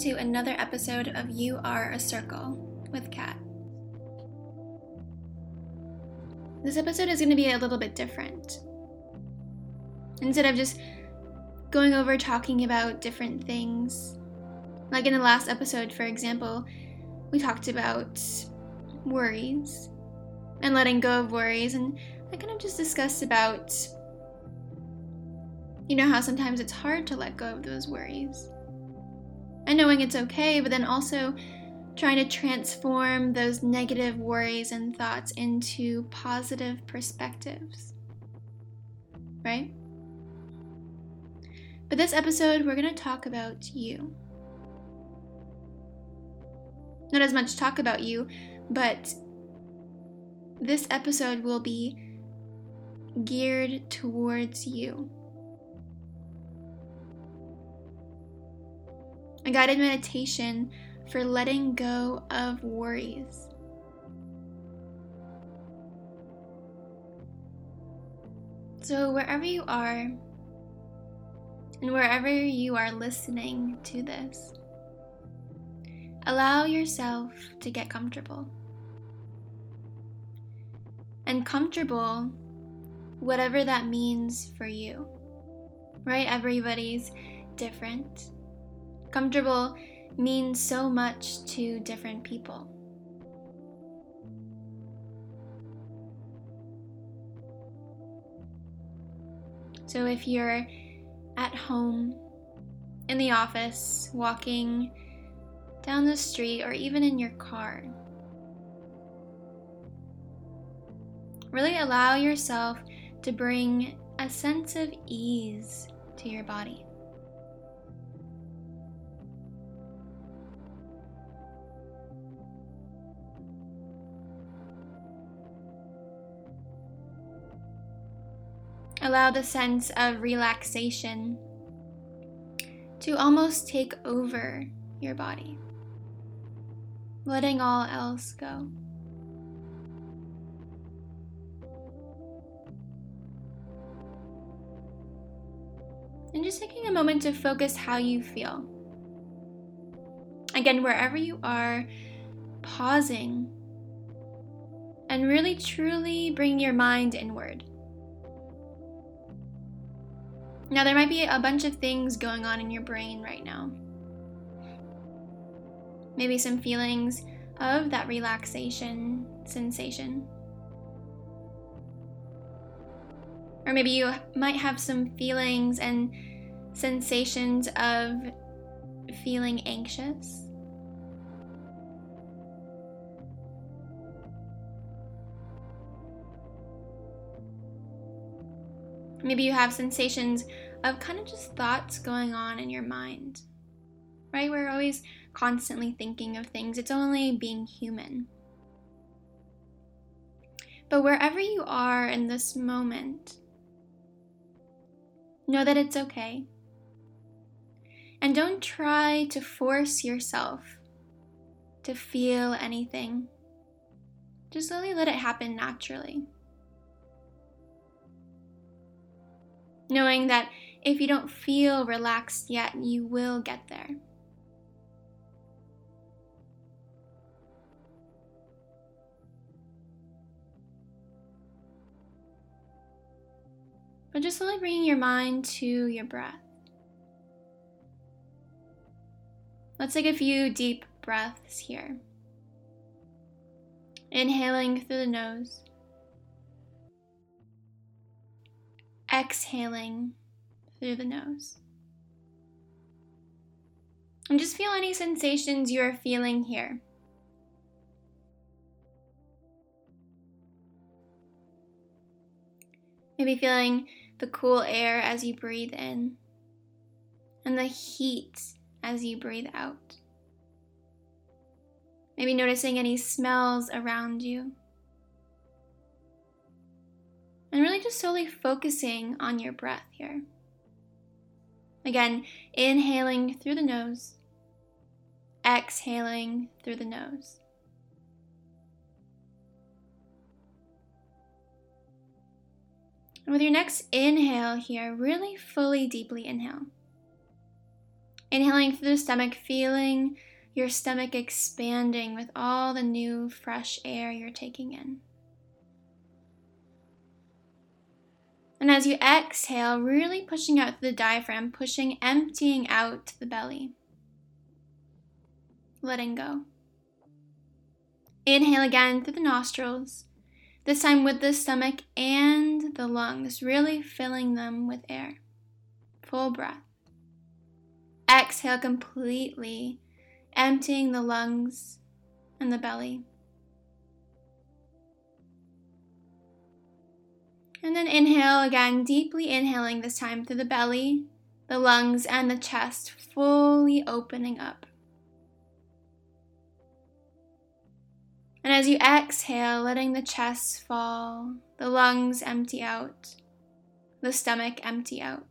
to another episode of You Are a Circle with Kat. This episode is going to be a little bit different. Instead of just going over talking about different things, like in the last episode, for example, we talked about worries and letting go of worries, and I kind of just discussed about, you know, how sometimes it's hard to let go of those worries and knowing it's okay, but then also trying to transform those negative worries and thoughts into positive perspectives. Right? But this episode, we're going to talk about you. Not as much talk about you, but this episode will be geared towards you. A guided meditation for letting go of worries. So, wherever you are, and wherever you are listening to this, allow yourself to get comfortable. And comfortable, whatever that means for you, right? Everybody's different. Comfortable means so much to different people. So if you're at home, in the office, walking down the street, or even in your car, really allow yourself to bring a sense of ease to your body. Allow the sense of relaxation to almost take over your body, letting all else go. And just taking a moment to focus how you feel. Again, wherever you are, pausing and really truly bring your mind inward. Now, there might be a bunch of things going on in your brain right now. Maybe some feelings of that relaxation sensation. Or maybe you might have some feelings and sensations of feeling anxious. Maybe you have sensations of kind of just thoughts going on in your mind, right? We're always constantly thinking of things, it's only being human. But wherever you are in this moment, know that it's okay. And don't try to force yourself to feel anything. Just slowly let it happen naturally. Knowing that if you don't feel relaxed yet, you will get there. But just slowly bringing your mind to your breath. Let's take a few deep breaths here. Inhaling through the nose. Exhaling through the nose. And just feel any sensations you are feeling here. Maybe feeling the cool air as you breathe in and the heat as you breathe out. Maybe noticing any smells around you. Just slowly focusing on your breath here. Again, inhaling through the nose, exhaling through the nose. And with your next inhale here, really fully deeply inhale. Inhaling through the stomach, feeling your stomach expanding with all the new, fresh air you're taking in. And as you exhale, really pushing out through the diaphragm, pushing, emptying out the belly. Letting go. Inhale again through the nostrils, this time with the stomach and the lungs, really filling them with air. Full breath. Exhale completely, emptying the lungs and the belly. And then inhale again, deeply inhaling this time through the belly, the lungs, and the chest, fully opening up. And as you exhale, letting the chest fall, the lungs empty out, the stomach empty out.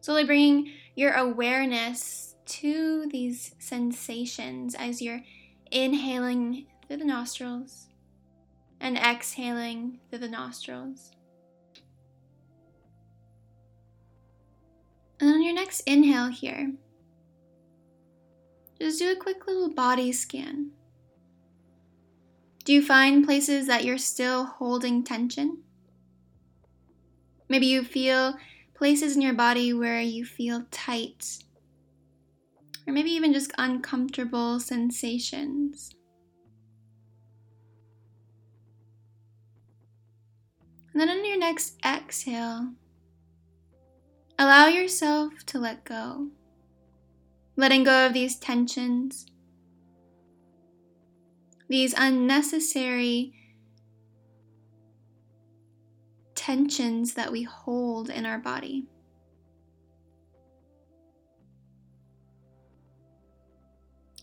Slowly bringing your awareness to these sensations as you're inhaling through the nostrils and exhaling through the nostrils. And on your next inhale here, just do a quick little body scan. Do you find places that you're still holding tension? Maybe you feel places in your body where you feel tight, or maybe even just uncomfortable sensations. And then on your next exhale, allow yourself to let go letting go of these tensions, these unnecessary tensions that we hold in our body.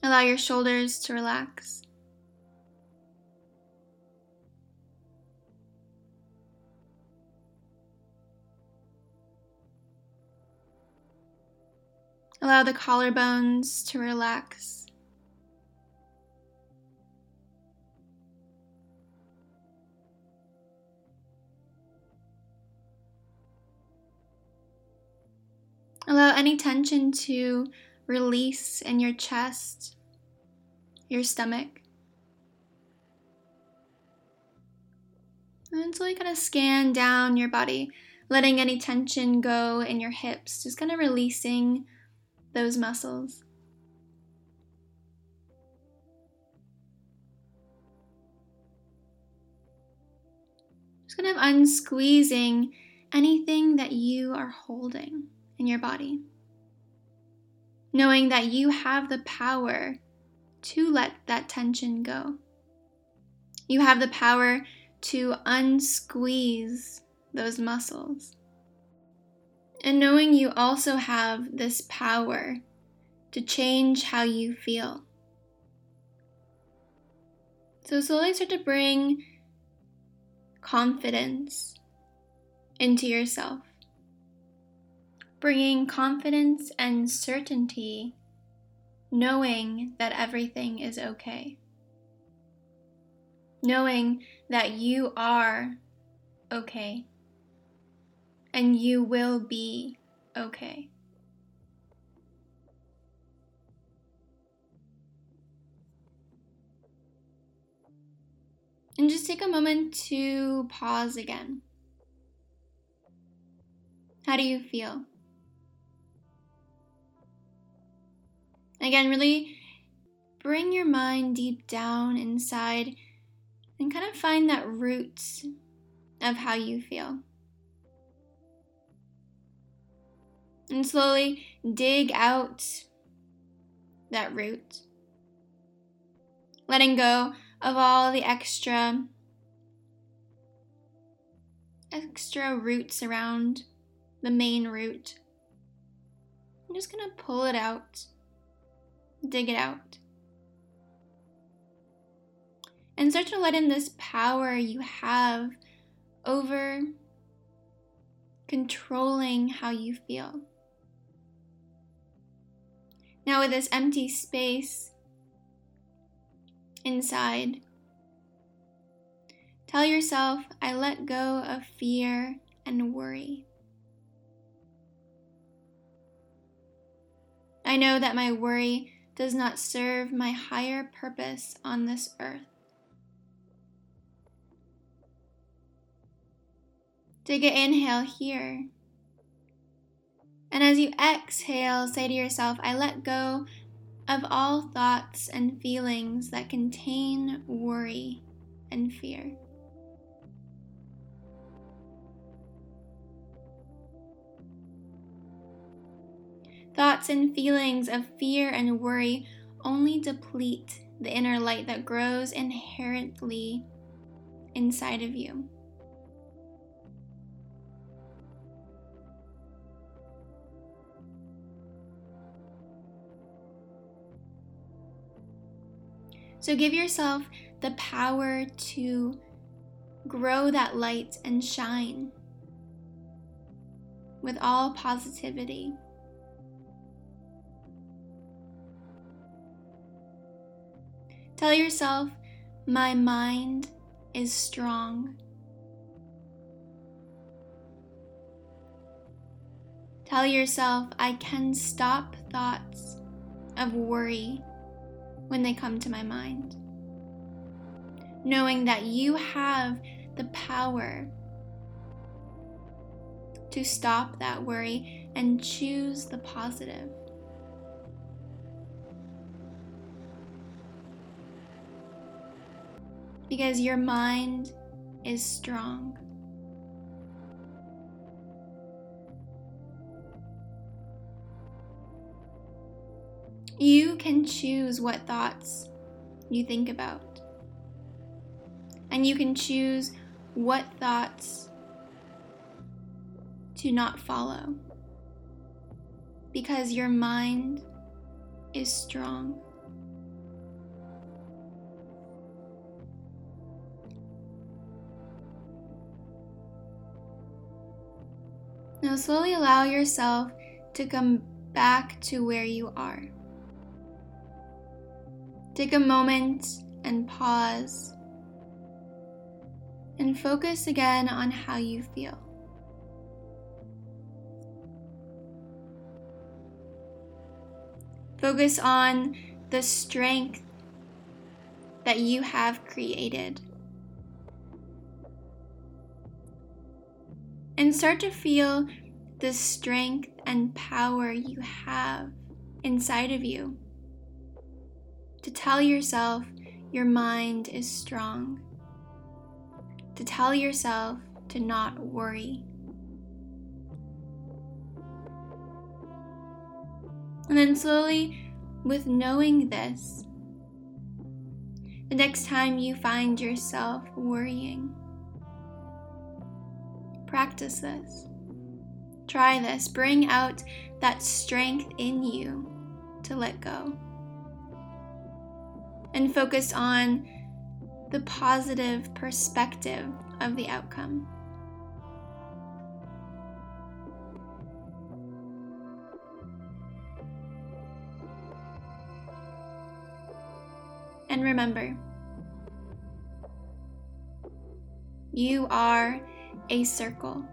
Allow your shoulders to relax. Allow the collarbones to relax. Allow any tension to release in your chest, your stomach. And then slowly kind of scan down your body, letting any tension go in your hips, just kind of releasing those muscles. Just kind of unsqueezing anything that you are holding in your body. Knowing that you have the power to let that tension go. You have the power to unsqueeze those muscles and knowing you also have this power to change how you feel. So, slowly start to bring confidence into yourself, bringing confidence and certainty, knowing that everything is okay, knowing that you are okay and you will be okay. And just take a moment to pause again. How do you feel? Again, really bring your mind deep down inside and kind of find that root of how you feel. And slowly dig out that root. Letting go of all the extra extra roots around the main root. I'm just going to pull it out, dig it out. And start to let in this power you have over controlling how you feel. Now, with this empty space inside, tell yourself, I let go of fear and worry. I know that my worry does not serve my higher purpose on this earth. Take an inhale here. And as you exhale, say to yourself, I let go of all thoughts and feelings that contain worry and fear. Thoughts and feelings of fear and worry only deplete the inner light that grows inherently inside of you. So give yourself the power to grow that light and shine with all positivity. Tell yourself, my mind is strong. Tell yourself, I can stop thoughts of worry when they come to my mind. Knowing that you have the power to stop that worry and choose the positive. Because your mind is strong. You can choose what thoughts you think about. And you can choose what thoughts to not follow. Because your mind is strong. Now, slowly allow yourself to come back to where you are. Take a moment and pause and focus again on how you feel. Focus on the strength that you have created. And start to feel the strength and power you have inside of you to tell yourself your mind is strong, to tell yourself to not worry. And then slowly, with knowing this, the next time you find yourself worrying, practice this. Try this. Bring out that strength in you to let go and focus on the positive perspective of the outcome. And remember, you are a circle.